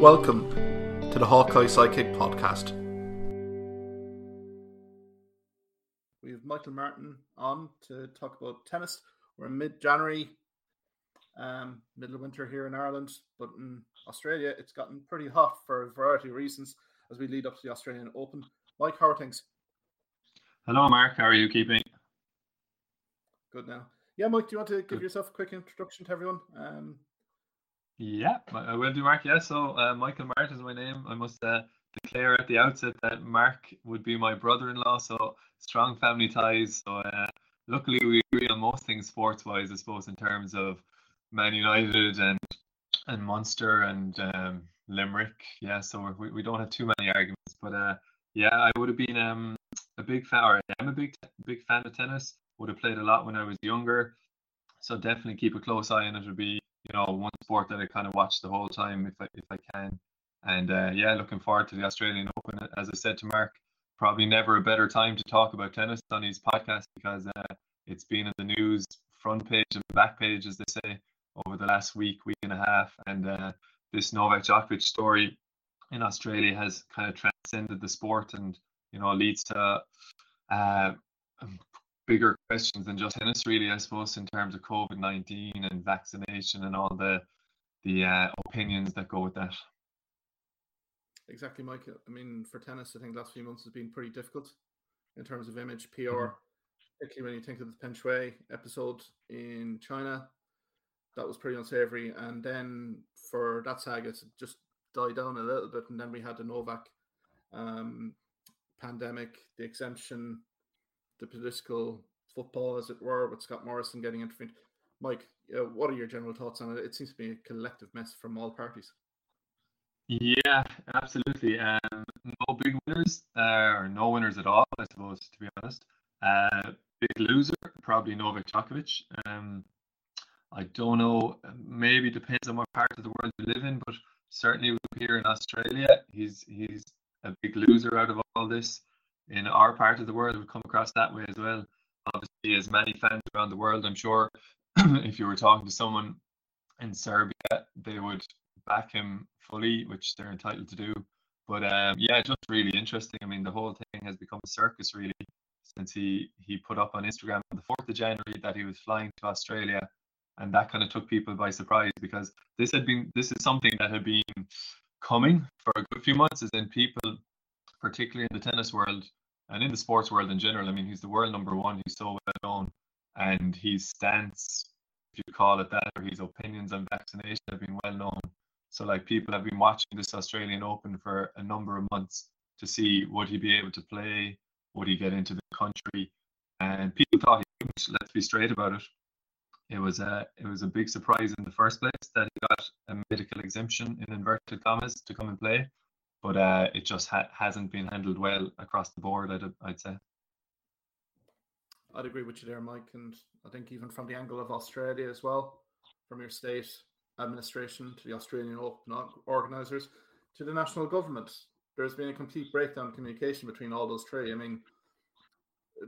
Welcome to the Hawkeye Sidekick podcast. We have Michael Martin on to talk about tennis. We're in mid January, um, middle of winter here in Ireland, but in Australia it's gotten pretty hot for a variety of reasons as we lead up to the Australian Open. Mike, how are things? Hello, Mark. How are you keeping? Good now. Yeah, Mike, do you want to give yourself a quick introduction to everyone? Um, yeah, I will do, Mark. Yeah, so uh, Michael Martin is my name. I must uh, declare at the outset that Mark would be my brother-in-law, so strong family ties. So uh, luckily, we agree on most things sports-wise, I suppose, in terms of Man United and and Munster and um, Limerick. Yeah, so we, we don't have too many arguments, but uh, yeah, I would have been um, a big fan, or I am a big big fan of tennis. Would have played a lot when I was younger, so definitely keep a close eye on it. Would be you know one sport that I kind of watch the whole time if I if I can. And uh, yeah, looking forward to the Australian Open. As I said to Mark, probably never a better time to talk about tennis on his podcast because uh, it's been in the news front page and back page, as they say, over the last week, week and a half. And uh, this Novak Djokovic story in Australia has kind of transcended the sport and you know leads to uh, bigger questions than just tennis, really, I suppose, in terms of COVID nineteen and vaccination and all the the uh, opinions that go with that. Exactly, Mike. I mean, for tennis, I think the last few months has been pretty difficult in terms of image, PR, mm-hmm. particularly when you think of the Peng Shuai episode in China. That was pretty unsavory. And then for that saga to just die down a little bit, and then we had the Novak um, pandemic, the exemption, the political football, as it were, with Scott Morrison getting intervened. Mike, uh, what are your general thoughts on it? It seems to be a collective mess from all parties. Yeah, absolutely. Um, no big winners, uh, or no winners at all, I suppose, to be honest. Uh, big loser, probably Novak Djokovic. Um, I don't know, maybe depends on what part of the world you live in, but certainly here in Australia, he's he's a big loser out of all this in our part of the world would come across that way as well. Obviously, as many fans around the world, I'm sure if you were talking to someone in Serbia, they would back him fully, which they're entitled to do. But um, yeah, just really interesting. I mean, the whole thing has become a circus really since he he put up on Instagram on the fourth of January that he was flying to Australia, and that kind of took people by surprise because this had been this is something that had been coming for a good few months. As in people particularly in the tennis world and in the sports world in general. I mean, he's the world number one. He's so well known, and his stance, if you call it that, or his opinions on vaccination have been well known. So, like, people have been watching this Australian Open for a number of months to see would he be able to play, would he get into the country, and people thought he. Let's be straight about it. It was a it was a big surprise in the first place that he got a medical exemption in inverted commas to come and play but uh, it just ha- hasn't been handled well across the board. I'd, I'd say. I'd agree with you there, Mike, and I think even from the angle of Australia as well, from your state administration to the Australian Open organisers to the national government, there's been a complete breakdown in communication between all those three. I mean,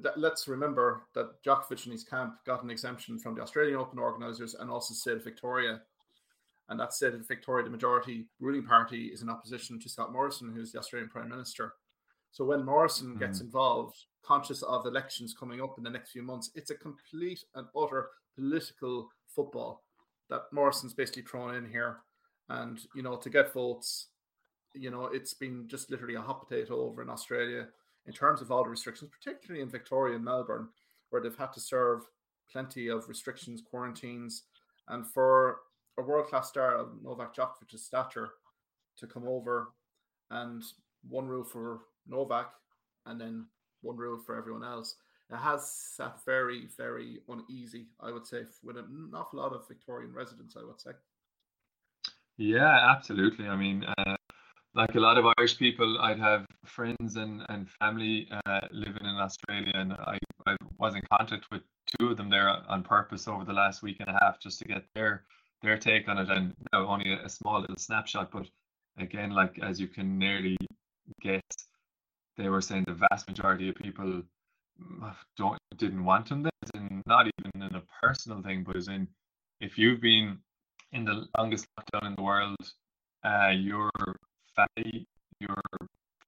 that, let's remember that Djokovic and his camp got an exemption from the Australian Open organisers and also state of Victoria and that said, in Victoria, the majority ruling party is in opposition to Scott Morrison, who's the Australian Prime Minister. So when Morrison mm. gets involved, conscious of elections coming up in the next few months, it's a complete and utter political football that Morrison's basically thrown in here. And, you know, to get votes, you know, it's been just literally a hot potato over in Australia in terms of all the restrictions, particularly in Victoria and Melbourne, where they've had to serve plenty of restrictions, quarantines. And for a world class star of Novak Djokovic's stature to come over and one rule for Novak and then one rule for everyone else. It has sat very, very uneasy, I would say, with an awful lot of Victorian residents, I would say. Yeah, absolutely. I mean, uh, like a lot of Irish people, I'd have friends and, and family uh, living in Australia, and I, I was in contact with two of them there on purpose over the last week and a half just to get their their take on it, and only a, a small little snapshot, but again, like as you can nearly guess, they were saying the vast majority of people don't didn't want him there, and not even in a personal thing, but as in if you've been in the longest lockdown in the world uh, your family, your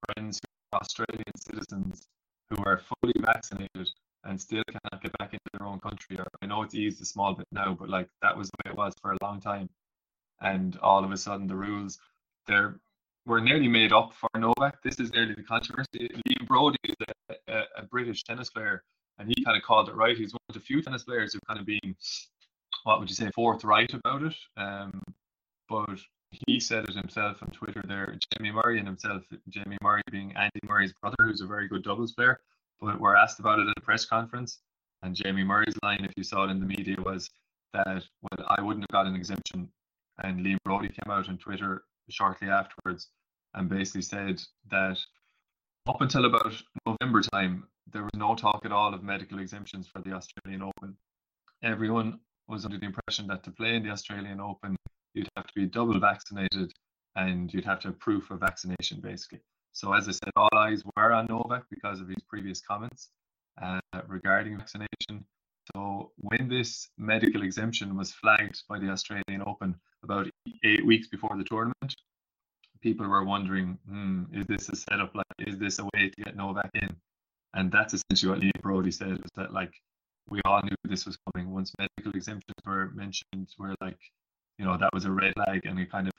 friends who are Australian citizens who are fully vaccinated and still cannot get back into their own country. I know it's eased a small bit now, but like that was the way it was for a long time. And all of a sudden, the rules they're were nearly made up for Novak. This is nearly the controversy. Liam Broady is a, a, a British tennis player, and he kind of called it right. He's one of the few tennis players who kind of been, what would you say, forthright about it. Um, but he said it himself on Twitter there. Jamie Murray and himself, Jamie Murray being Andy Murray's brother, who's a very good doubles player, but were asked about it at a press conference. And Jamie Murray's line, if you saw it in the media, was that, well, I wouldn't have got an exemption. And Liam Broady came out on Twitter shortly afterwards and basically said that up until about November time, there was no talk at all of medical exemptions for the Australian Open. Everyone was under the impression that to play in the Australian Open, you'd have to be double vaccinated and you'd have to have proof of vaccination, basically. So, as I said, all eyes were on Novak because of his previous comments uh, regarding vaccination. So, when this medical exemption was flagged by the Australian Open about eight weeks before the tournament, people were wondering, hmm, is this a setup? Like, is this a way to get Novak in? And that's essentially what Liam Broady said was that like we all knew this was coming. Once medical exemptions were mentioned, we're like, you know, that was a red flag, and we kind of,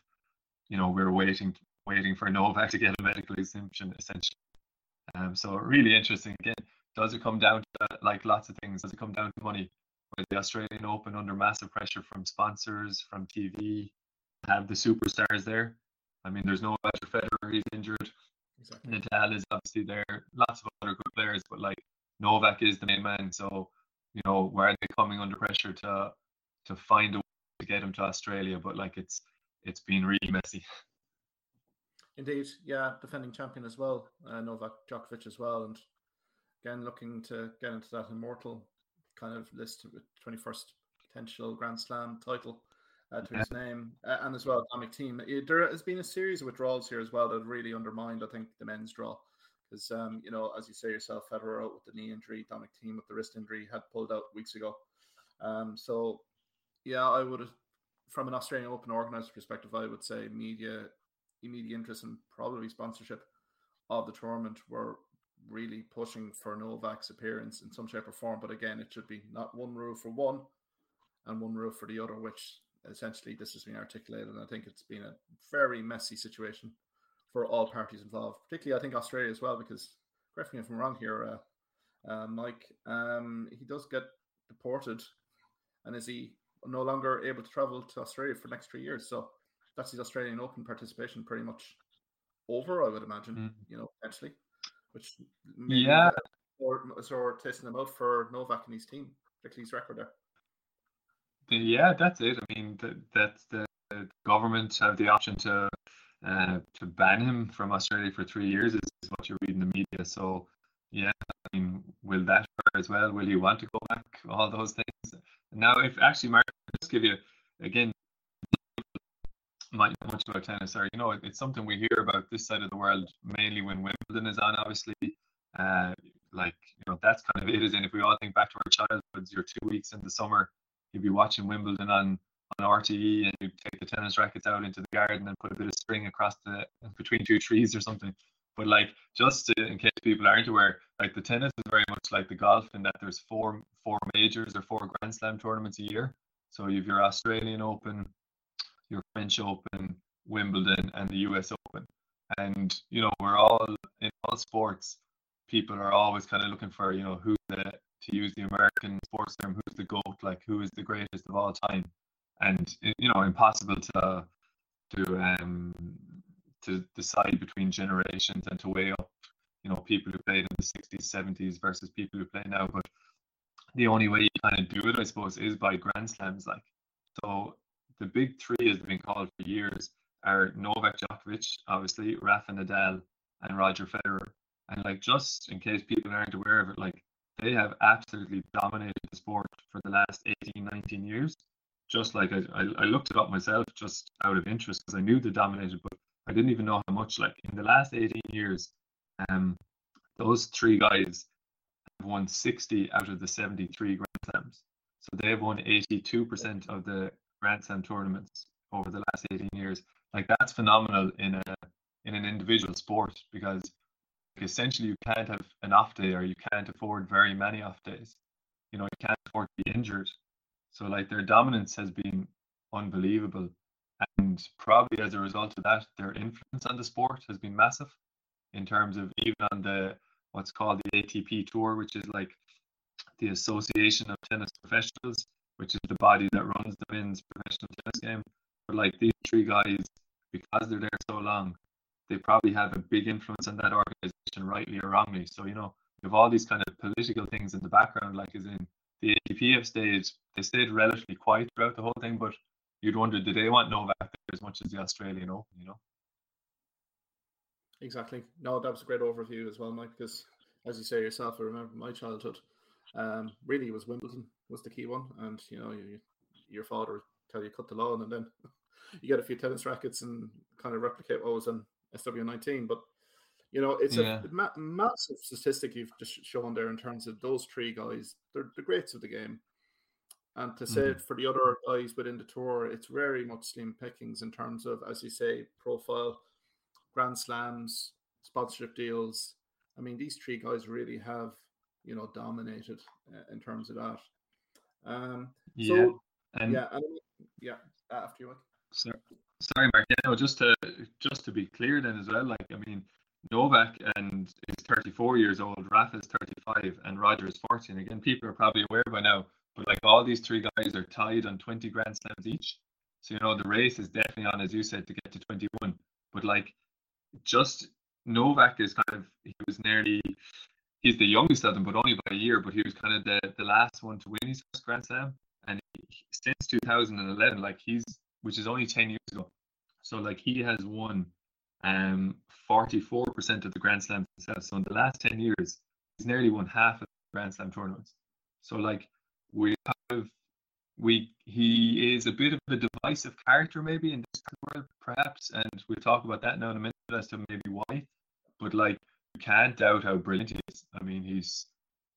you know, we are waiting, waiting for Novak to get a medical exemption essentially. Um, so really interesting. Again, does it come down to like lots of things? Does it come down to money? With the Australian Open under massive pressure from sponsors, from TV, have the superstars there. I mean, there's no Roger Federer, he's injured. Exactly. Nadal is obviously there. Lots of other good players, but like Novak is the main man. So, you know, where are they coming under pressure to to find a way to get him to Australia? But like it's it's been really messy. Indeed, yeah, defending champion as well, uh, Novak Djokovic as well, and again looking to get into that immortal kind of list with 21st potential Grand Slam title uh, to his name, uh, and as well Dominic Thiem. There has been a series of withdrawals here as well that really undermined, I think, the men's draw. Because um, you know, as you say yourself, Federer out with the knee injury, Dominic Thiem with the wrist injury had pulled out weeks ago. Um, so yeah, I would have, from an Australian Open organizer perspective, I would say media, immediate interest and probably sponsorship of the tournament were really pushing for Novak's appearance in some shape or form. But again, it should be not one rule for one and one rule for the other, which essentially this has been articulated. And I think it's been a very messy situation for all parties involved, particularly I think Australia as well, because correct me if I'm wrong here, uh, uh, Mike. Um, he does get deported, and is he no longer able to travel to Australia for the next three years? So that's his Australian Open participation pretty much over, I would imagine. Mm. You know, potentially, which yeah, or so tasting them out for Novak and his team, particularly his record there. Yeah, that's it. I mean, that that's the, the government have the option to uh, to ban him from Australia for three years. Is, is what you read in the media. So, yeah, I mean, will that hurt as well? Will he want to go back? All those things. Now, if actually, Mark, just give you again, might know much about tennis, or you know, it, it's something we hear about this side of the world mainly when Wimbledon is on. Obviously, uh, like you know, that's kind of it. Is and if we all think back to our childhoods, your two weeks in the summer you'd be watching Wimbledon on on RTE and you take the tennis rackets out into the garden and put a bit of string across the between two trees or something. But like just to, in case people aren't aware, like the tennis is very much like the golf in that there's four four majors or four Grand Slam tournaments a year. So you've your Australian Open, your French Open, Wimbledon, and the US Open. And you know we're all in all sports. People are always kind of looking for you know who's the to use the American sports term, who's the GOAT, like who is the greatest of all time. And you know, impossible to to um to decide between generations and to weigh up, you know, people who played in the 60s, 70s versus people who play now. But the only way you kind of do it, I suppose, is by Grand Slams. Like, so the big three, as been called for years, are Novak Djokovic, obviously, Rafa Nadal, and Roger Federer. And like, just in case people aren't aware of it, like they have absolutely dominated the sport for the last 18, 19 years. Just like I, I, I looked it up myself just out of interest because I knew they dominated, but I didn't even know how much. Like in the last 18 years, um, those three guys have won 60 out of the 73 Grand Slams. So they've won 82% of the Grand Slam tournaments over the last 18 years. Like that's phenomenal in a in an individual sport because essentially you can't have an off day or you can't afford very many off days. You know, you can't afford to be injured. So like their dominance has been unbelievable. And probably as a result of that, their influence on the sport has been massive in terms of even on the what's called the ATP tour, which is like the Association of Tennis Professionals, which is the body that runs the men's professional tennis game. But like these three guys, because they're there so long, they probably have a big influence on that organization, rightly or wrongly. So, you know, you have all these kind of political things in the background, like as in the ATP have stayed, they stayed relatively quiet throughout the whole thing, but you'd wonder, did they want Novak there as much as the Australian Open, you know? Exactly. No, that was a great overview as well, Mike, because as you say yourself, I remember my childhood. Um, really was Wimbledon was the key one. And, you know, you, your father tell you cut the lawn and then you get a few tennis rackets and kind of replicate what was in SW19. But you know, it's yeah. a ma- massive statistic you've just shown there in terms of those three guys. They're the greats of the game. And to say mm-hmm. for the other guys within the tour, it's very much slim pickings in terms of, as you say, profile, grand slams, sponsorship deals. I mean, these three guys really have, you know, dominated uh, in terms of that. Um, yeah, so, and yeah, and, yeah. After you. Sorry, sorry, Mark. Yeah, no, just to just to be clear, then as well. Like, I mean, Novak and is 34 years old, Rafa is 35, and Roger is 40. And again, people are probably aware by now, but like all these three guys are tied on 20 Grand Slams each. So, you know, the race is definitely on, as you said, to get to 21. But like, just Novak is kind of, he was nearly, he's the youngest of them, but only by a year, but he was kind of the, the last one to win his first Grand Slam. And he, since 2011, like he's, which is only 10 years ago. So, like, he has won um, 44% of the Grand Slams himself. So in the last 10 years, he's nearly won half of the Grand Slam tournaments. So like we have, we he is a bit of a divisive character maybe in this world perhaps, and we'll talk about that now in a minute as to maybe why. But like you can't doubt how brilliant he is. I mean, he's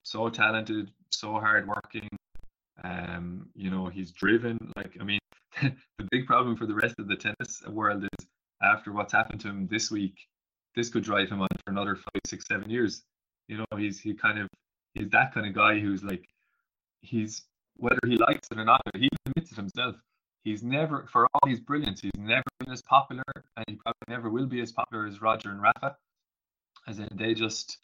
so talented, so hardworking. Um, you know, he's driven. Like, I mean, the big problem for the rest of the tennis world is after what's happened to him this week, this could drive him on for another five, six, seven years. You know, he's he kind of he's that kind of guy who's like he's whether he likes it or not, he admits it himself. He's never for all his brilliance, he's never been as popular and he probably never will be as popular as Roger and Rafa. As in they just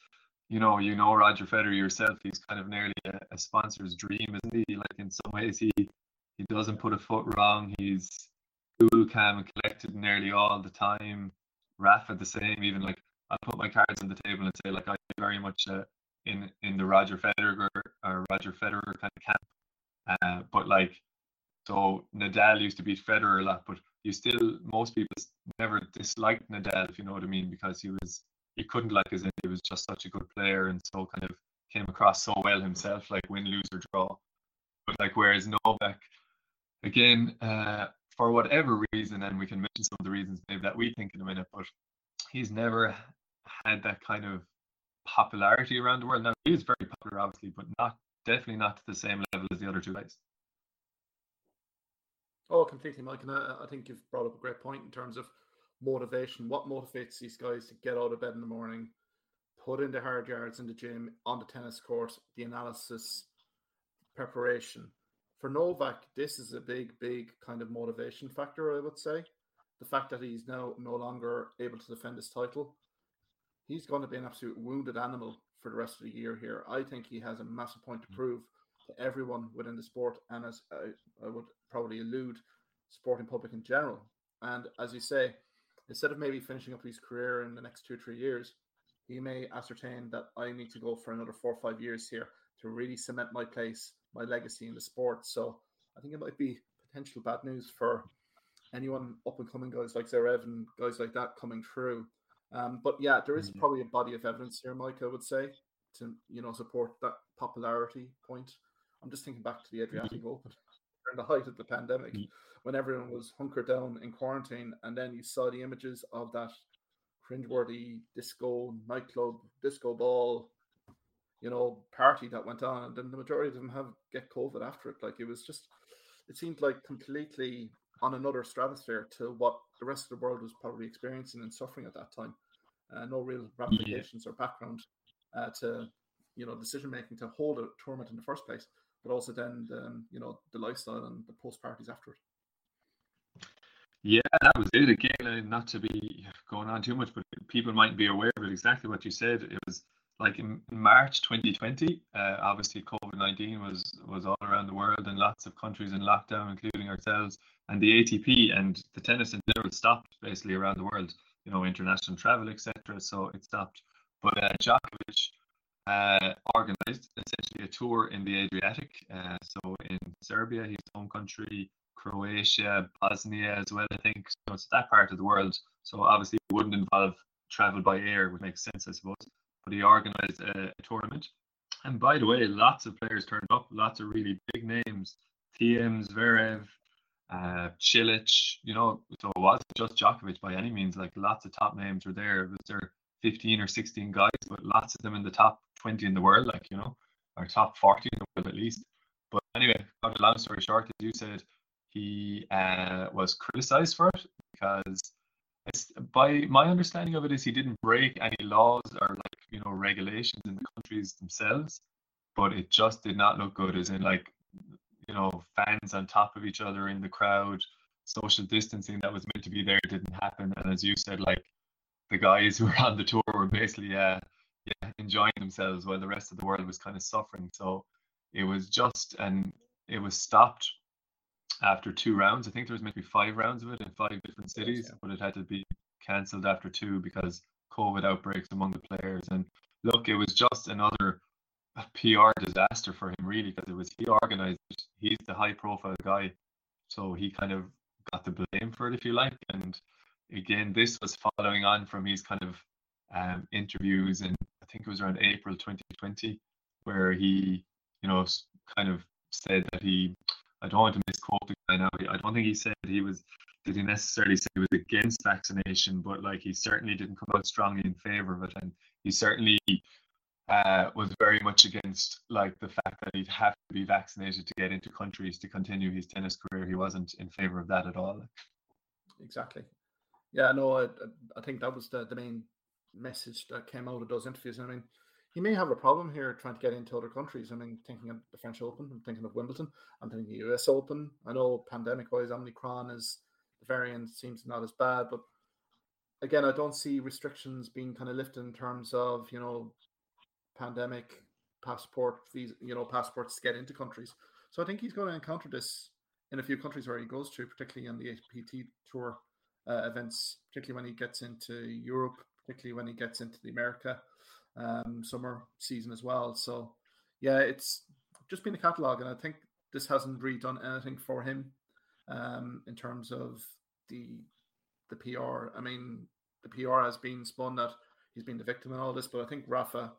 you know, you know Roger Federer yourself, he's kind of nearly a, a sponsor's dream, isn't he? Like in some ways he he doesn't put a foot wrong. He's cool, calm, and collected nearly all the time. Rafa the same. Even like I put my cards on the table and say like I very much uh, in in the Roger Federer or Roger Federer kind of camp. Uh, but like so Nadal used to beat Federer a lot, but you still most people never disliked Nadal if you know what I mean because he was you couldn't like as in he was just such a good player and so kind of came across so well himself like win lose or draw. But like whereas Novak again uh, for whatever reason, and we can mention some of the reasons maybe that we think in a minute, but he's never had that kind of popularity around the world. Now he is very popular, obviously, but not definitely not to the same level as the other two guys. Oh, completely, Mike. And I, I think you've brought up a great point in terms of motivation. What motivates these guys to get out of bed in the morning, put in the hard yards in the gym, on the tennis court, the analysis, preparation for Novak, this is a big, big kind of motivation factor, I would say. The fact that he's now no longer able to defend his title, he's going to be an absolute wounded animal for the rest of the year here. I think he has a massive point to mm. prove to everyone within the sport, and as I, I would probably allude, sporting public in general. And as you say, instead of maybe finishing up his career in the next two or three years, he may ascertain that I need to go for another four or five years here to really cement my place my legacy in the sport. So I think it might be potential bad news for anyone up and coming guys like Zverev and guys like that coming through. Um, but yeah, there is mm-hmm. probably a body of evidence here, Mike. I would say to you know support that popularity point. I'm just thinking back to the Adriatic mm-hmm. Open the height of the pandemic, mm-hmm. when everyone was hunkered down in quarantine, and then you saw the images of that cringeworthy disco nightclub, disco ball, you know, party that went on, and then the majority of them have get COVID after it. Like it was just, it seemed like completely on another stratosphere to what the rest of the world was probably experiencing and suffering at that time. Uh, no real ramifications yeah. or background uh, to you know decision making to hold a tournament in the first place, but also then the, um, you know the lifestyle and the post parties after it. Yeah, that was it. Again, not to be going on too much, but people might be aware of it. Exactly what you said. It was like in March 2020. Uh, obviously, COVID 19 was was all around the world and lots of countries in lockdown, including ourselves. And the ATP and the tennis in general stopped basically around the world. You know, international travel, etc. So it stopped. But uh, Djokovic uh, organized essentially a tour in the Adriatic. Uh, so in Serbia, his home country, Croatia, Bosnia as well, I think. So it's that part of the world. So obviously it wouldn't involve travel by air, would make sense, I suppose. But he organized a, a tournament. And by the way, lots of players turned up, lots of really big names. Thiem, Zverev, uh, Cilic, you know, so it wasn't just Djokovic by any means. Like lots of top names were there. It was there 15 or 16 guys, but lots of them in the top 20 in the world, like, you know, or top 40 in the world at least. But anyway, cut a long story short, as you said, he uh, was criticized for it because by my understanding of it is he didn't break any laws or like you know regulations in the countries themselves but it just did not look good as in like you know fans on top of each other in the crowd social distancing that was meant to be there didn't happen and as you said like the guys who were on the tour were basically uh, yeah, enjoying themselves while the rest of the world was kind of suffering. So it was just, and it was stopped after two rounds. I think there was maybe five rounds of it in five different cities, yeah. but it had to be cancelled after two because COVID outbreaks among the players. And look, it was just another PR disaster for him, really, because it was he organized. He's the high-profile guy, so he kind of got the blame for it, if you like. And again, this was following on from his kind of um, interviews in I think it was around April 2020, where he, you know, kind of said that he, I don't want to misquote the guy now. I don't think he said he was, did he necessarily say he was against vaccination, but like he certainly didn't come out strongly in favor of it, and he certainly uh, was very much against like the fact that he'd have to be vaccinated to get into countries to continue his tennis career. He wasn't in favor of that at all. Exactly. Yeah, no, I, I think that was the, the main message that came out of those interviews. I mean, he may have a problem here trying to get into other countries. I mean, thinking of the French Open, I'm thinking of Wimbledon, I'm thinking the US Open. I know pandemic wise, Omicron is the variant seems not as bad, but again, I don't see restrictions being kind of lifted in terms of, you know, pandemic passport visa, you know, passports to get into countries. So I think he's going to encounter this in a few countries where he goes to, particularly on the APT tour uh, events, particularly when he gets into Europe, particularly when he gets into the America um, summer season as well. So, yeah, it's just been a catalogue, and I think this hasn't really done anything for him um, in terms of the the PR. I mean, the PR has been spun that he's been the victim in all this, but I think Rafa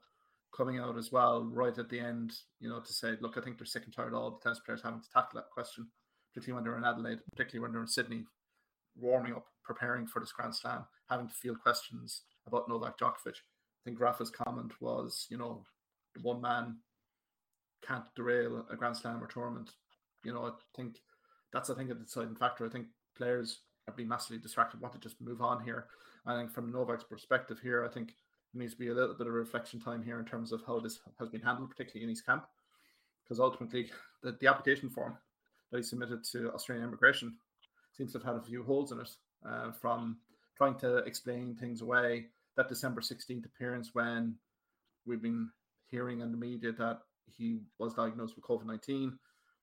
coming out as well right at the end, you know, to say, look, I think they're sick and tired of all the tennis players having to tackle that question, particularly when they're in Adelaide, particularly when they're in Sydney, warming up, preparing for this Grand Slam, having to field questions about Novak Djokovic. I think Rafa's comment was, you know, one man can't derail a Grand Slam or tournament. You know, I think that's I think a deciding factor. I think players are being massively distracted, want to just move on here. I think from Novak's perspective here, I think there needs to be a little bit of reflection time here in terms of how this has been handled, particularly in his camp. Because ultimately the, the application form that he submitted to Australian immigration seems to have had a few holes in it uh, from trying to explain things away. That December 16th appearance when we've been hearing in the media that he was diagnosed with COVID 19.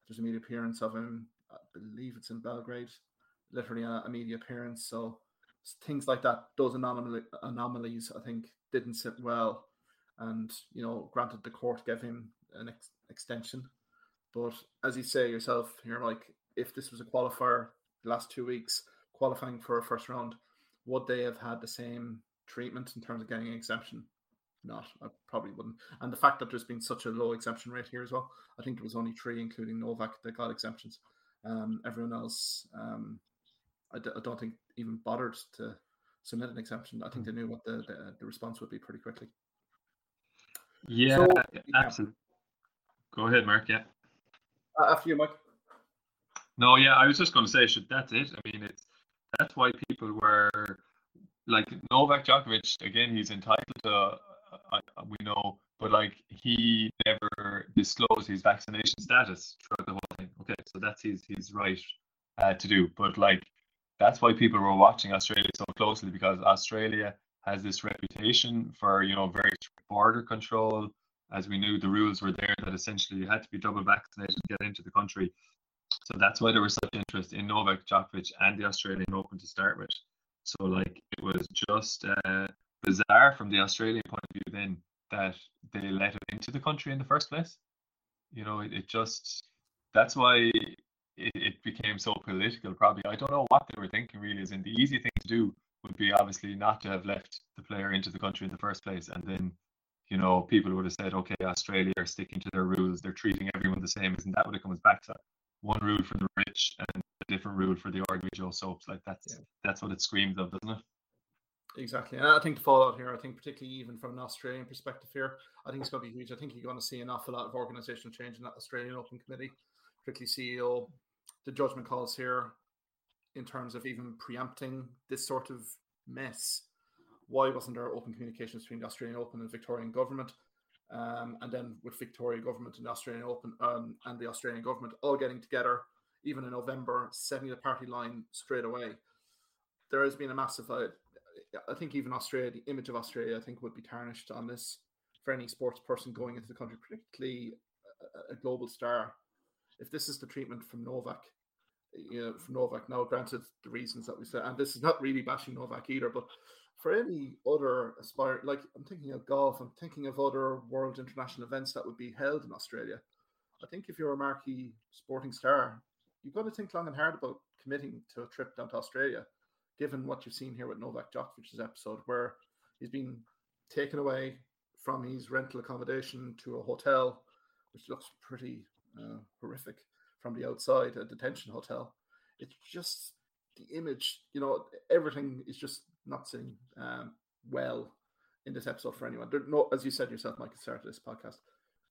There's a media appearance of him, I believe it's in Belgrade, literally a, a media appearance. So things like that, those anomaly, anomalies, I think, didn't sit well. And, you know, granted, the court gave him an ex- extension. But as you say yourself here, like, if this was a qualifier the last two weeks, qualifying for a first round, would they have had the same treatment in terms of getting an exemption? Not, I probably wouldn't. And the fact that there's been such a low exemption rate here as well, I think there was only three, including Novak, that got exemptions. Um, everyone else, um, I d- I don't think even bothered to submit an exemption. I think they knew what the, the, the response would be pretty quickly. Yeah, so, absolutely. Yeah. Go ahead, Mark. Yeah. Uh, after you, Mike. No, yeah, I was just going to say, should that's it. I mean, it's that's why people were like Novak Djokovic. Again, he's entitled to. Uh, we know, but like he never disclosed his vaccination status throughout the whole thing. Okay, so that's his his right uh, to do. But like that's why people were watching Australia so closely because Australia has this reputation for you know very strict border control. As we knew, the rules were there that essentially you had to be double vaccinated to get into the country. So that's why there was such interest in Novak Djokovic and the Australian Open to start with. So like it was just uh, bizarre from the Australian point of view then that they let it into the country in the first place. You know, it, it just that's why it, it became so political. Probably I don't know what they were thinking. Really, is in the easy thing to do would be obviously not to have left the player into the country in the first place, and then you know people would have said, okay, Australia are sticking to their rules. They're treating everyone the same. Isn't that what it comes back to? One rule for the rich and a different rule for the ordinary Joe soaps. Like that's yeah. that's what it screams of, doesn't it? Exactly. And I think the fallout here, I think particularly even from an Australian perspective here, I think it's going to be huge. I think you're going to see an awful lot of organizational change in that Australian Open Committee, particularly CEO. The judgment calls here in terms of even preempting this sort of mess. Why wasn't there open communications between the Australian Open and Victorian government? Um, and then with Victoria government and the Australian Open um, and the Australian government all getting together, even in November, setting the party line straight away. There has been a massive, uh, I think even Australia, the image of Australia, I think would be tarnished on this for any sports person going into the country, particularly a, a global star. If this is the treatment from Novak, you know, for Novak. Now, granted, the reasons that we said, and this is not really bashing Novak either, but for any other aspire, like I'm thinking of golf, I'm thinking of other world international events that would be held in Australia. I think if you're a marquee sporting star, you've got to think long and hard about committing to a trip down to Australia, given what you've seen here with Novak Djokovic's episode, where he's been taken away from his rental accommodation to a hotel, which looks pretty uh, horrific from the outside, a detention hotel. It's just the image, you know, everything is just not sitting um, well in this episode for anyone. There, no, as you said yourself, Mike, at the start of this podcast,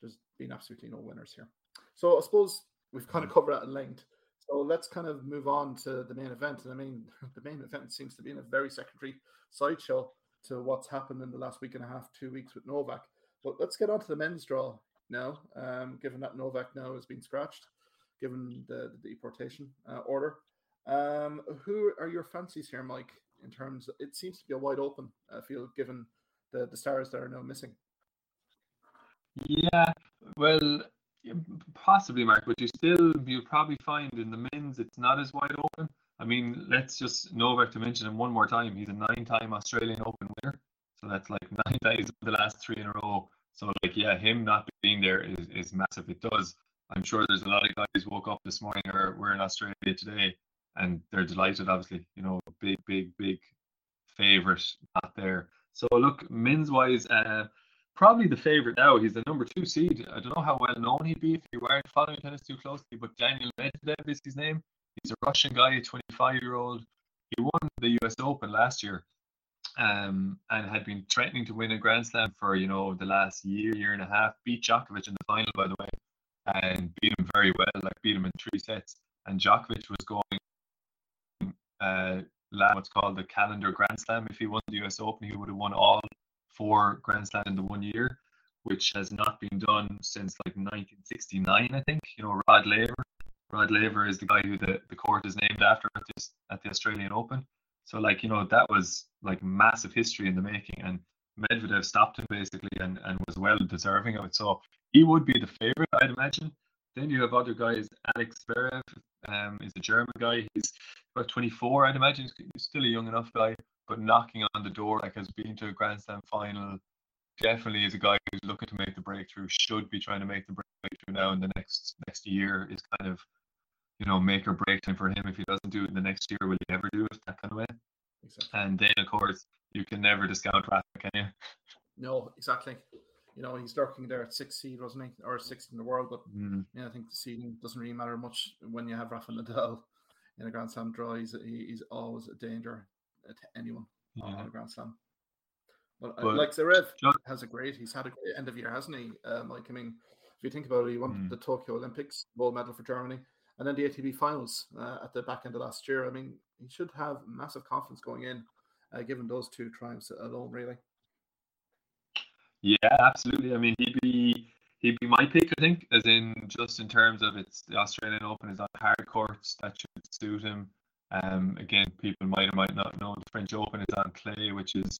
there's been absolutely no winners here. So I suppose we've kind of covered that at length. So let's kind of move on to the main event. And I mean, the main event seems to be in a very secondary sideshow to what's happened in the last week and a half, two weeks with Novak. But let's get on to the men's draw now, um, given that Novak now has been scratched, given the, the deportation uh, order. Um, who are your fancies here, Mike? In terms, of, it seems to be a wide open uh, field given the the stars that are now missing. Yeah, well, possibly, Mark, but you still you'll probably find in the men's it's not as wide open. I mean, let's just Novak to mention him one more time. He's a nine-time Australian Open winner, so that's like nine times the last three in a row. So, like, yeah, him not being there is, is massive. It does. I'm sure there's a lot of guys woke up this morning or we're in Australia today and they're delighted. Obviously, you know, big, big, big favorite out there. So look, men's wise, uh, probably the favorite now. He's the number two seed. I don't know how well known he'd be if you weren't following tennis too closely, but Daniel Medvedev is his name. He's a Russian guy, 25 year old. He won the US Open last year. Um, and had been threatening to win a Grand Slam for you know the last year, year and a half. Beat Djokovic in the final, by the way, and beat him very well. Like beat him in three sets. And Djokovic was going uh, what's called the calendar Grand Slam. If he won the US Open, he would have won all four Grand Slam in the one year, which has not been done since like 1969, I think. You know, Rod Laver. Rod Laver is the guy who the, the court is named after at, this, at the Australian Open. So, like, you know, that was like massive history in the making. And Medvedev stopped him basically and, and was well deserving of it. So he would be the favorite, I'd imagine. Then you have other guys. Alex Zverev um, is a German guy. He's about 24, I'd imagine. He's still a young enough guy, but knocking on the door, like has been to a Grand Slam final. Definitely is a guy who's looking to make the breakthrough. Should be trying to make the breakthrough now in the next next year. Is kind of you know make or break time for him. If he doesn't do it in the next year, will he ever do it? That kind of way. Exactly. And then of course you can never discount Rafa, can you? No, exactly you know, he's lurking there at sixth seed, wasn't he, or sixth in the world? But mm. yeah, I think the seeding doesn't really matter much when you have Rafa Nadal in a Grand Slam draw. He's he's always a danger to anyone yeah. on a Grand Slam. But, uh, but like Zverev has a great. He's had a great end of year, hasn't he? Um, like I mean, if you think about it, he won mm. the Tokyo Olympics gold medal for Germany, and then the ATP finals uh, at the back end of last year. I mean, he should have massive confidence going in, uh, given those two triumphs alone, really. Yeah, absolutely. I mean, he'd be he'd be my pick, I think, as in just in terms of it's the Australian Open is on hard courts that should suit him. Um, again, people might or might not know the French Open is on clay, which is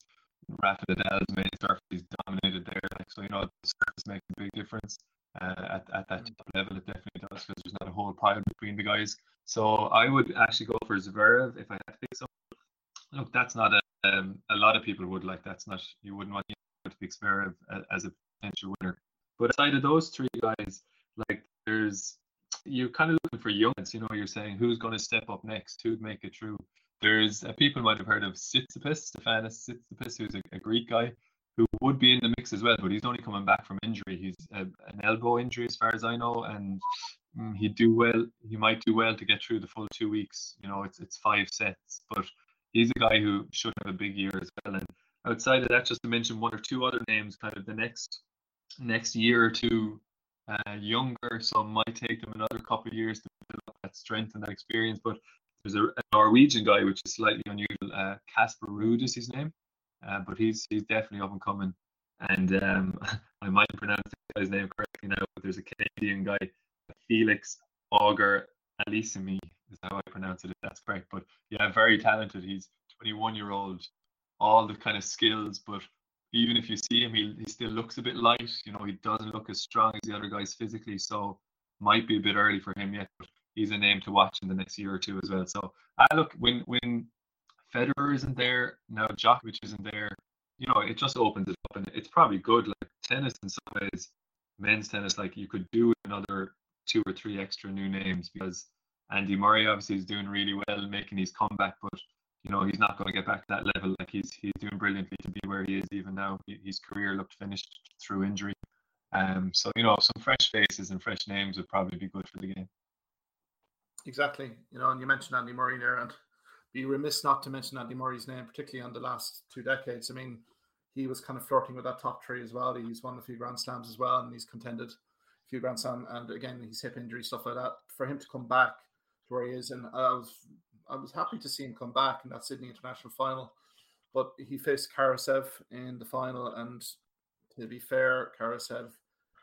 Rafa Nadal's main surface. He's dominated there, like so. You know, the surface makes a big difference uh, at at that top level. It definitely does because there's not a whole pile between the guys. So I would actually go for Zverev if I had to pick someone. Look, that's not a um, a lot of people would like. That's not you wouldn't want to pick Zverev as a potential winner. But aside of those three guys, like there's you're kind of looking for youngs. You know, you're saying who's going to step up next, who'd make it through. There's uh, people might have heard of Tsitsipas, Stefanos Tsitsipas, who's a, a, Greek guy who would be in the mix as well, but he's only coming back from injury. He's a, an elbow injury, as far as I know, and mm, he'd do well. He might do well to get through the full two weeks. You know, it's it's five sets, but he's a guy who should have a big year as well. And outside of that, just to mention one or two other names, kind of the next next year or two uh, younger, so might take them another couple of years to develop that strength and that experience. But there's a, a Norwegian guy which is slightly unusual. Casper uh, Ruud is his name, uh, but he's he's definitely up and coming. And um, I might pronounce guy's name correctly now, but there's a Canadian guy, Felix Auger Aliassime, is how I pronounce it. That's correct, but yeah, very talented. He's 21 year old, all the kind of skills, but even if you see him, he, he still looks a bit light. You know, he doesn't look as strong as the other guys physically, so might be a bit early for him yet. But he's a name to watch in the next year or two as well. So I look when when Federer isn't there now, Djokovic isn't there. You know, it just opens it up, and it's probably good. Like tennis in some ways, men's tennis, like you could do another two or three extra new names because Andy Murray obviously is doing really well, making his comeback, but you know he's not going to get back to that level. Like he's he's doing brilliantly to be where he is even now. His career looked finished through injury. Um, so you know some fresh faces and fresh names would probably be good for the game. Exactly. You know, and you mentioned Andy Murray there, and be remiss not to mention Andy Murray's name, particularly on the last two decades. I mean, he was kind of flirting with that top three as well. He's won a few Grand Slams as well, and he's contended a few Grand Slams. And again, his hip injury stuff like that. For him to come back to where he is, and I was I was happy to see him come back in that Sydney International final, but he faced Karatsev in the final, and to be fair, Karatsev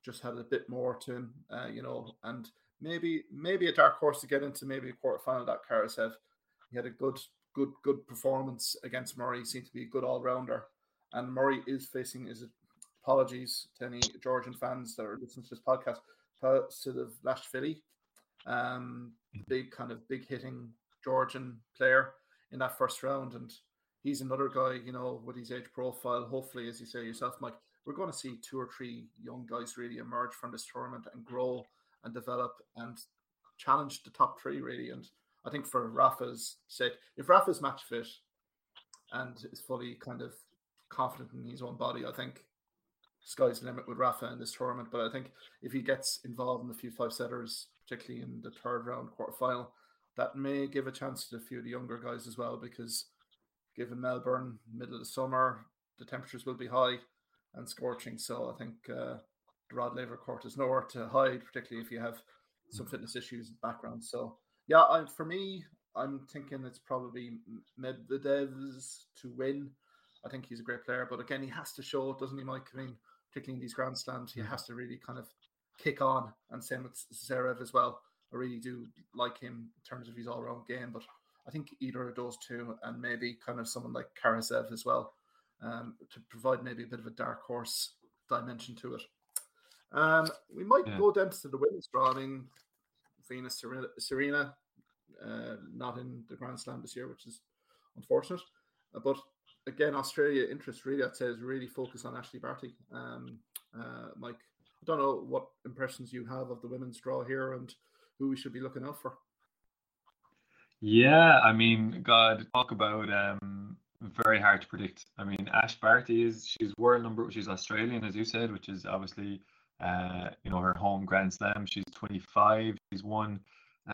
just had a bit more to him, uh, you know, and maybe maybe a dark horse to get into maybe a quarter final. That Karatsev, he had a good good good performance against Murray. He seemed to be a good all rounder, and Murray is facing his apologies to any Georgian fans that are listening to this podcast. The Lashvili, um, big kind of big hitting Georgian player in that first round, and he's another guy, you know, with his age profile. Hopefully, as you say yourself, Mike, we're going to see two or three young guys really emerge from this tournament and grow and develop and challenge the top three really. And I think for Rafa's sake, if Rafa's match fit and is fully kind of confident in his own body, I think sky's the limit with Rafa in this tournament. But I think if he gets involved in a few five setters, particularly in the third round quarter final, that may give a chance to a few of the younger guys as well because given Melbourne, middle of the summer, the temperatures will be high and scorching. So I think uh, the Rod Laver court is nowhere to hide, particularly if you have some fitness issues in the background. So yeah, I, for me, I'm thinking it's probably Medvedev's to win. I think he's a great player, but again, he has to show, doesn't he, Mike? I mean, particularly in these Grand Slams, he has to really kind of kick on, and same with Zverev as well. I really do like him in terms of his all round game. But I think either of those two, and maybe kind of someone like Karatsev as well, um, to provide maybe a bit of a dark horse dimension to it. Um, we might yeah. go down to the women's draw. I mean, Venus Serena, Serena uh, not in the Grand Slam this year, which is unfortunate. Uh, but again, Australia interest really, I'd say, is really focused on Ashleigh Barty. Um, uh, Mike, I don't know what impressions you have of the women's draw here and who we should be looking out for? Yeah, I mean, God, talk about um, very hard to predict. I mean, Ash Barty is she's world number, she's Australian, as you said, which is obviously uh, you know her home Grand Slam. She's 25. She's won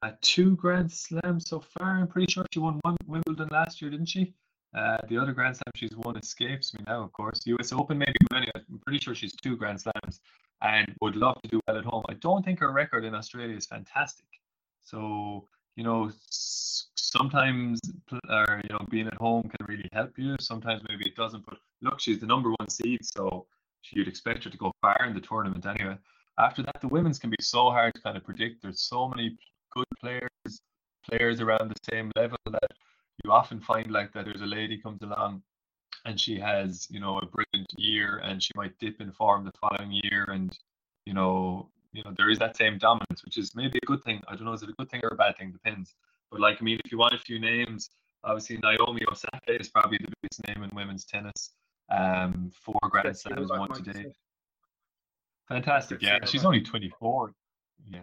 uh, two Grand Slams so far. I'm pretty sure she won one Wimbledon last year, didn't she? Uh, the other Grand Slam she's won escapes me now, of course. US Open, maybe, anyway, I'm pretty sure she's two Grand Slams and would love to do well at home. I don't think her record in Australia is fantastic. So you know, sometimes or you know, being at home can really help you. Sometimes maybe it doesn't. But look, she's the number one seed, so you'd expect her to go far in the tournament anyway. After that, the women's can be so hard to kind of predict. There's so many good players, players around the same level that you often find like that. There's a lady comes along and she has you know a brilliant year and she might dip in form the following year and you know you know there is that same dominance which is maybe a good thing. I don't know is it a good thing or a bad thing? Depends. But like i mean if you want a few names obviously naomi osaka is probably the biggest name in women's tennis. Um four grand slams one today. fantastic. Yeah she's only 24 yeah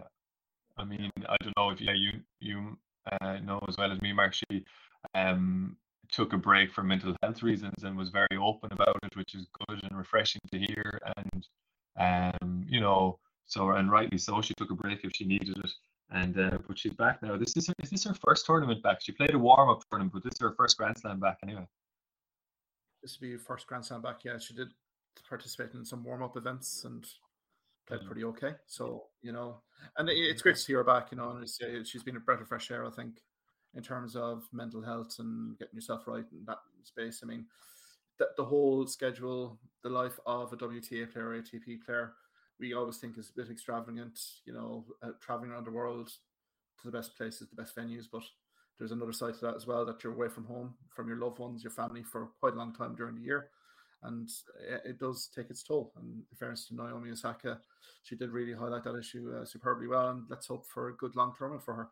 i mean i don't know if yeah you you uh, know as well as me mark she um took a break for mental health reasons and was very open about it, which is good and refreshing to hear. And um, you know, so and rightly so, she took a break if she needed it. And uh, but she's back now. This is her, is this her first tournament back? She played a warm up tournament, but this is her first Grand Slam back anyway. This will be her first Grand Slam back. Yeah, she did participate in some warm up events and played mm. pretty okay. So you know, and it's great to see her back. You know, and uh, she's been a breath of fresh air. I think in terms of mental health and getting yourself right in that space. I mean, the, the whole schedule, the life of a WTA player or ATP player, we always think is a bit extravagant, you know, uh, traveling around the world to the best places, the best venues. But there's another side to that as well that you're away from home, from your loved ones, your family for quite a long time during the year. And it does take its toll. And in fairness to Naomi Osaka, she did really highlight that issue uh, superbly well. And let's hope for a good long term for her.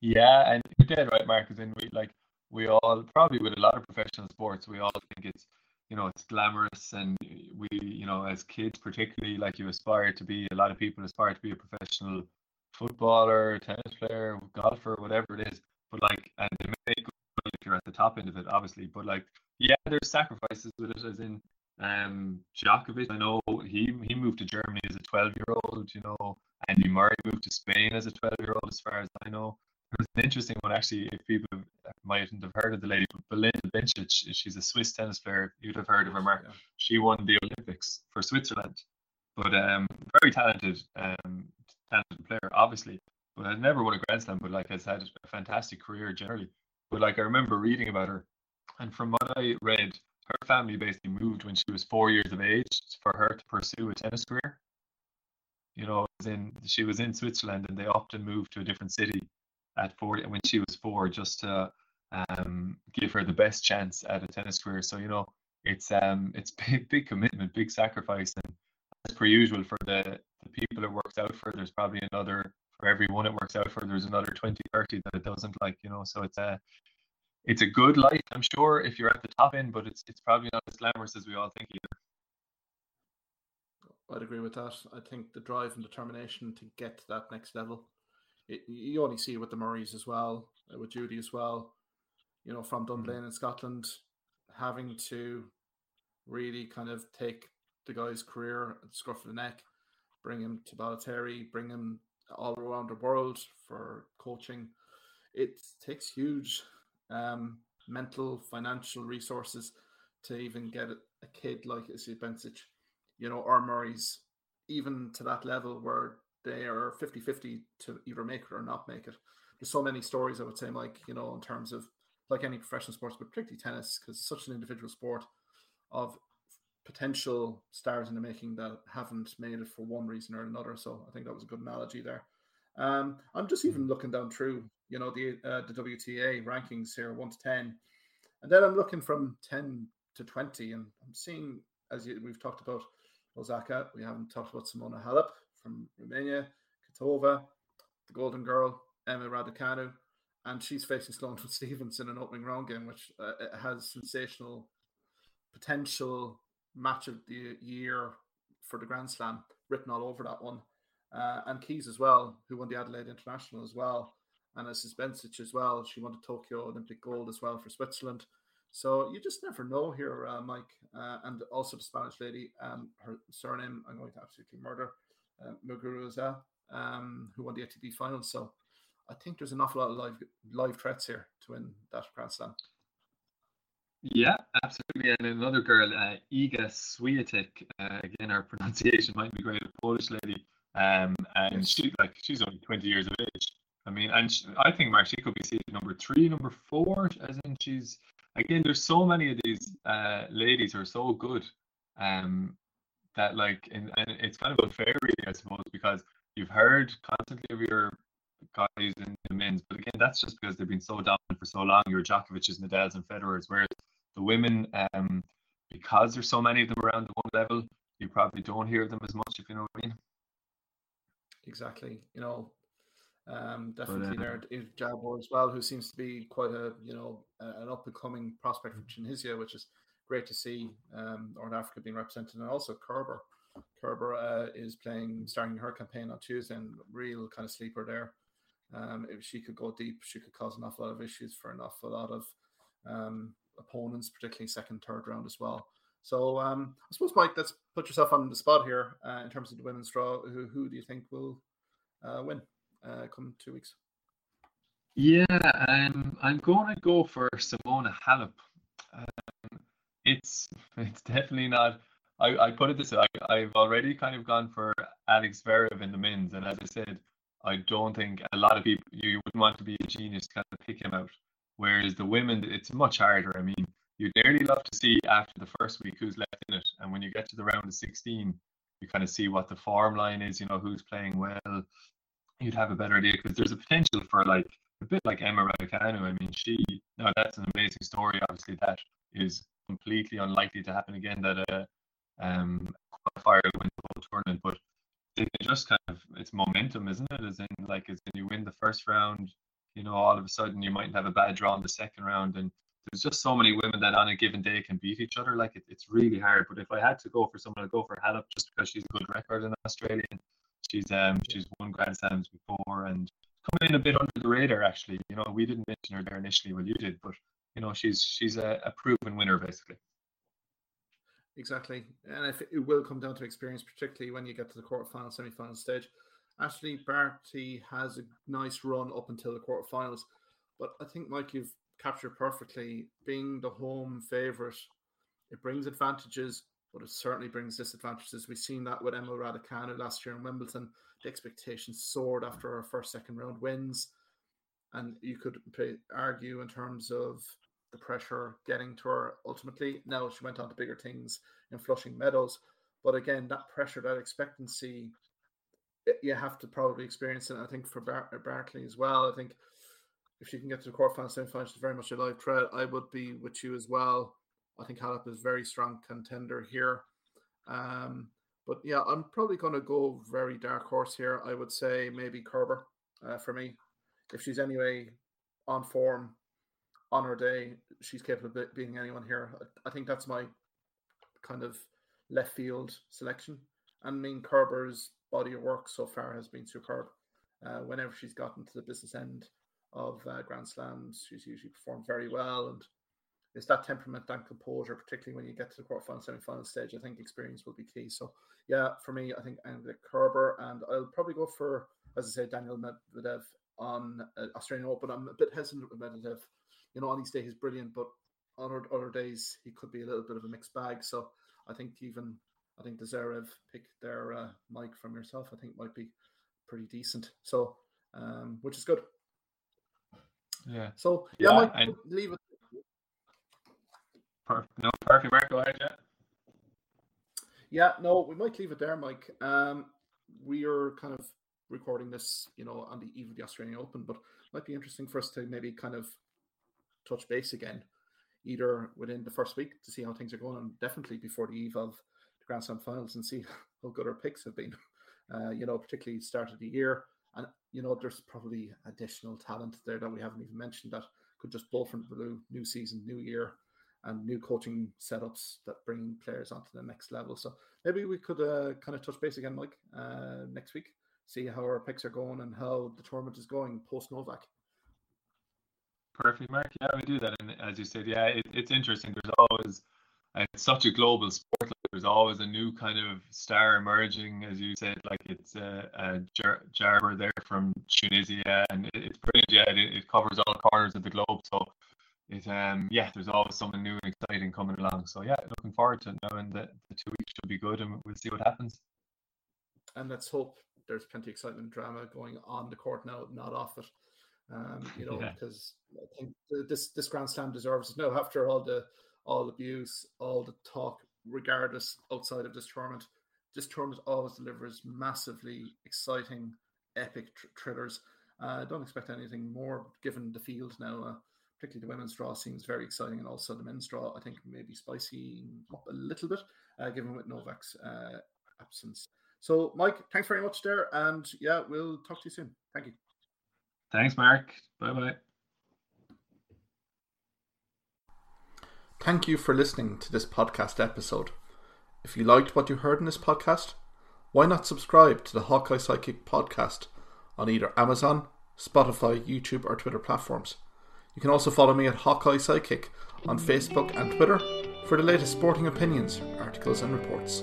Yeah, and you're dead right, Marcus. And we like we all probably with a lot of professional sports, we all think it's you know it's glamorous, and we you know as kids particularly like you aspire to be. A lot of people aspire to be a professional footballer, tennis player, golfer, whatever it is. But like, and they make good if you're at the top end of it, obviously. But like, yeah, there's sacrifices with it, as in um Djokovic. I know he he moved to Germany as a 12 year old. You know, Andy Murray moved to Spain as a 12 year old, as far as I know was an interesting one actually. If people mightn't have heard of the lady, but Belinda Bencic, she's a Swiss tennis player. You'd have heard of her, Mark. She won the Olympics for Switzerland, but um, very talented, um, talented player, obviously. But has never won a Grand Slam, but like I said, a fantastic career generally. But like I remember reading about her, and from what I read, her family basically moved when she was four years of age for her to pursue a tennis career. You know, in she was in Switzerland, and they often moved to a different city at four when she was four just to um, give her the best chance at a tennis career. So you know, it's um it's big big commitment, big sacrifice, and as per usual for the the people it works out for, there's probably another for everyone it works out for, there's another 20, 30 that it doesn't like, you know. So it's a it's a good life, I'm sure, if you're at the top end, but it's it's probably not as glamorous as we all think either. I'd agree with that. I think the drive and determination to get to that next level it, you only see with the Murrays as well, uh, with Judy as well. You know, from Dunblane mm-hmm. in Scotland, having to really kind of take the guy's career the scruff of the neck, bring him to Bollettieri, bring him all around the world for coaching. It takes huge um, mental, financial resources to even get a, kid like Izzy Bencic, you know, or Murray's, even to that level where they are 50 50 to either make it or not make it. There's so many stories, I would say, Mike, you know, in terms of like any professional sports, but particularly tennis, because it's such an individual sport of potential stars in the making that haven't made it for one reason or another. So I think that was a good analogy there. Um, I'm just even looking down through, you know, the uh, the WTA rankings here, one to ten, and then I'm looking from ten to twenty, and I'm seeing as you, we've talked about Osaka, we haven't talked about Simona Halep, from Romania, Kvitova, the Golden Girl, Emma Raducanu, and she's facing Sloane Stevens in an opening round game, which uh, has sensational potential match of the year for the Grand Slam written all over that one. Uh, and Keys as well, who won the Adelaide International as well, and as Bencic as well. She won the Tokyo Olympic gold as well for Switzerland. So you just never know here, uh, Mike. Uh, and also the Spanish lady, um, her surname I'm going to absolutely murder uh, Muguruza, um, who won the ATP final. So I think there's an awful lot of live live threats here to win that Grand Slam. Yeah, absolutely. And another girl, uh, Iga Swiatek, uh, again, her pronunciation might be great, a Polish lady Um, and she like she's only 20 years of age. I mean, and she, I think she could be seated number three, number four, as in she's again. There's so many of these uh, ladies are so good, um, that like, and, and it's kind of unfair, really, I suppose, because you've heard constantly of your guys in the men's, but again, that's just because they've been so dominant for so long. Your Djokovic's, Nadal's, and Federer's, whereas the women, um, because there's so many of them around the one level, you probably don't hear them as much, if you know what I mean. Exactly. You know, um, definitely but, uh, there is Jabeur as well, who seems to be quite a you know an up and coming prospect for Tunisia, which is great to see. Um, North Africa being represented, and also Kerber. Kerber uh, is playing, starting her campaign on Tuesday, and real kind of sleeper there. Um, if she could go deep, she could cause an awful lot of issues for an awful lot of um, opponents, particularly second, third round as well. So um, I suppose, Mike, let's put yourself on the spot here uh, in terms of the women's draw. Who, who do you think will uh, win uh, come two weeks? Yeah, um, I'm going to go for Simona Halep. Um, it's it's definitely not. I, I put it this way. I, I've already kind of gone for Alex Zverev in the men's, and as I said, I don't think a lot of people you wouldn't want to be a genius to kind of pick him out. Whereas the women, it's much harder. I mean, you'd nearly love to see after the first week who's left in it, and when you get to the round of 16, you kind of see what the form line is. You know who's playing well. You'd have a better idea because there's a potential for like a bit like Emma Raducanu. I mean, she now that's an amazing story. Obviously, that is completely unlikely to happen again. That a um, qualifier win the whole tournament, but it just kind of it's momentum, isn't it? As in like as in you win the first round, you know, all of a sudden you might have a bad draw in the second round, and there's just so many women that on a given day can beat each other. Like it, it's really hard. But if I had to go for someone, I'd go for Halep just because she's a good record in Australia. She's um she's won Grand Slams before and coming in a bit under the radar actually. You know, we didn't mention her there initially, well you did, but you know she's she's a, a proven winner basically. Exactly, and if it will come down to experience, particularly when you get to the quarterfinal, semi-final stage. Ashleigh Barty has a nice run up until the quarterfinals, but I think Mike, you've captured perfectly. Being the home favorite, it brings advantages, but it certainly brings disadvantages. We've seen that with Emma Raducanu last year in Wimbledon. The expectations soared after her first, second round wins, and you could argue in terms of the pressure getting to her ultimately. Now she went on to bigger things in Flushing Meadows. But again, that pressure, that expectancy, you have to probably experience it. I think for Bar- as well, I think if she can get to the quarterfinals, semifinals, she's very much a live threat. I would be with you as well. I think Halep is very strong contender here. Um, but yeah, I'm probably going to go very dark horse here. I would say maybe Kerber uh, for me. If she's anyway on form, on her day, she's capable of being anyone here. I think that's my kind of left field selection. I mean, Kerber's body of work so far has been superb. Uh, whenever she's gotten to the business end of uh, Grand Slams, she's usually performed very well. And it's that temperament and composure, particularly when you get to the quarterfinal, semi-final stage. I think experience will be key. So, yeah, for me, I think the Kerber, and I'll probably go for, as I say, Daniel Medvedev on uh, Australian Open. I'm a bit hesitant with Medvedev you know, on his day he's brilliant, but on other, days he could be a little bit of a mixed bag. So I think even I think the Zverev pick there, uh, Mike from yourself, I think might be pretty decent. So um, which is good. Yeah. So yeah, yeah Mike, I... leave it. Perfect. No, perfect. Mark, go ahead. Yeah. Yeah, no, we might leave it there, Mike. Um, we are kind of recording this, you know, on the eve of the Australian Open, but might be interesting for us to maybe kind of touch base again, either within the first week to see how things are going, and definitely before the eve of the Grand Slam finals and see how good our picks have been. Uh, you know, particularly start of the year, and you know, there's probably additional talent there that we haven't even mentioned that could just blow from the blue. New season, new year, and new coaching setups that bring players onto the next level. So maybe we could uh, kind of touch base again, Mike, uh, next week, see how our picks are going and how the tournament is going post Novak. Perfect, Mark. Yeah, we do that. And as you said, yeah, it, it's interesting. There's always, it's such a global sport. There's always a new kind of star emerging, as you said. Like it's a, Jar- Jabeur there from Tunisia, and it, it's brilliant. Yeah, it, it covers all corners of the globe. So it, um, yeah, there's always something new and exciting coming along. So yeah, looking forward to knowing that the two weeks should be good, and we'll see what happens. And let's hope there's plenty of excitement and drama going on the court now, not off it. Um, you know, yeah. because I think this this Grand Slam deserves it now after all the all the abuse, all the talk, regardless outside of this tournament. This tournament always delivers massively exciting, epic tr- thrillers. Uh, don't expect anything more given the field now. Uh, particularly the women's draw seems very exciting, and also the men's draw I think maybe spicy up a little bit, uh, given with Novak's uh, absence. So, Mike, thanks very much there, and yeah, we'll talk to you soon. Thank you. Thanks, Mark. Bye bye. Thank you for listening to this podcast episode. If you liked what you heard in this podcast, why not subscribe to the Hawkeye Sidekick podcast on either Amazon, Spotify, YouTube, or Twitter platforms? You can also follow me at Hawkeye Sidekick on Facebook and Twitter for the latest sporting opinions, articles, and reports.